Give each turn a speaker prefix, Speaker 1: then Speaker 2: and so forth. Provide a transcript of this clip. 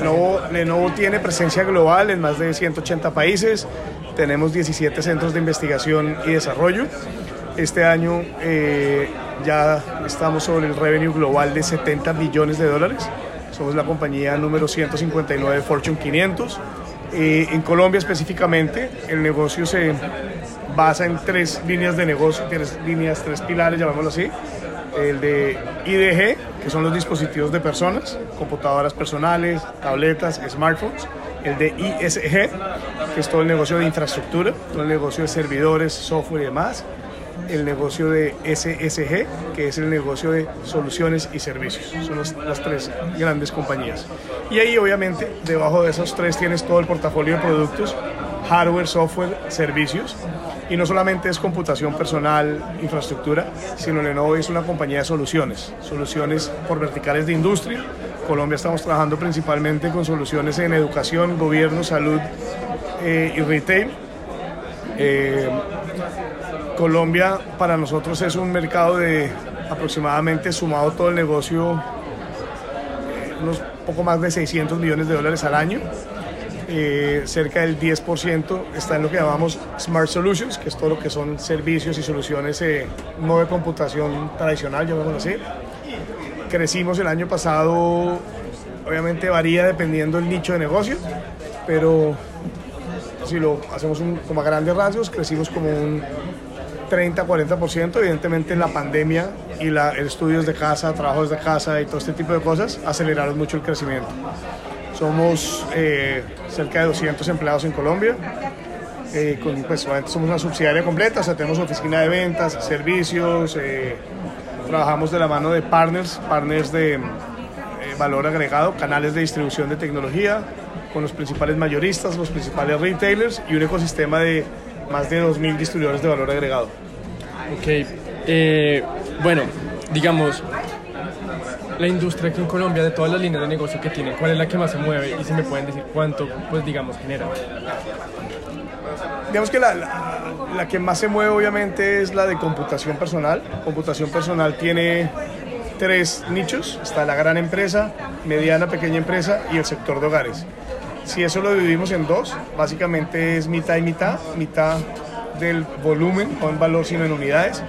Speaker 1: Lenovo, tiene presencia global en más de 180 países, tenemos 17 centros de investigación y desarrollo. Este año eh, ya estamos sobre el revenue global de 70 billones de dólares. Somos la compañía número 159 de Fortune 500. Eh, en Colombia específicamente, el negocio se basa en tres líneas de negocio, tres líneas, tres pilares, llamémoslo así. El de IDG, que son los dispositivos de personas, computadoras personales, tabletas, smartphones. El de ISG, que es todo el negocio de infraestructura, todo el negocio de servidores, software y demás el negocio de SSG, que es el negocio de soluciones y servicios. Son las, tres grandes compañías. Y ahí obviamente debajo de esos tres tienes todo el portafolio de productos, hardware, software, servicios. Y no solamente es computación personal, infraestructura, sino Lenovo es una compañía de soluciones, soluciones por verticales de industria. Colombia estamos trabajando principalmente con soluciones en educación, gobierno, salud eh, y retail. Eh, Colombia para nosotros es un mercado de aproximadamente sumado todo el negocio, eh, unos poco más de 600 millones de dólares al año. Eh, cerca del 10% está en lo que llamamos Smart Solutions, que es todo lo que son servicios y soluciones eh, no de computación tradicional, llamémoslo así. Crecimos el año pasado, obviamente varía dependiendo del nicho de negocio, pero si lo hacemos como a grandes rasgos, crecimos como un 30-40%, evidentemente la pandemia y la, estudios de casa, trabajos de casa y todo este tipo de cosas aceleraron mucho el crecimiento. Somos eh, cerca de 200 empleados en Colombia, eh, con, pues, somos una subsidiaria completa, o sea, tenemos oficina de ventas, servicios, eh, trabajamos de la mano de partners, partners de valor agregado, canales de distribución de tecnología, con los principales mayoristas, los principales retailers y un ecosistema de más de 2.000 distribuidores de valor agregado.
Speaker 2: Ok, bueno, digamos, la industria aquí en Colombia, de todas las líneas de negocio que tiene, ¿cuál es la que más se mueve? Y si me pueden decir cuánto, pues digamos, genera.
Speaker 1: Digamos que la, la, que más se mueve obviamente es la de computación personal. Computación personal tiene tres nichos, está la gran empresa, mediana, pequeña empresa y el sector de hogares. Si eso lo dividimos en dos, básicamente es mitad y mitad, mitad del volumen, no en valor sino en unidades.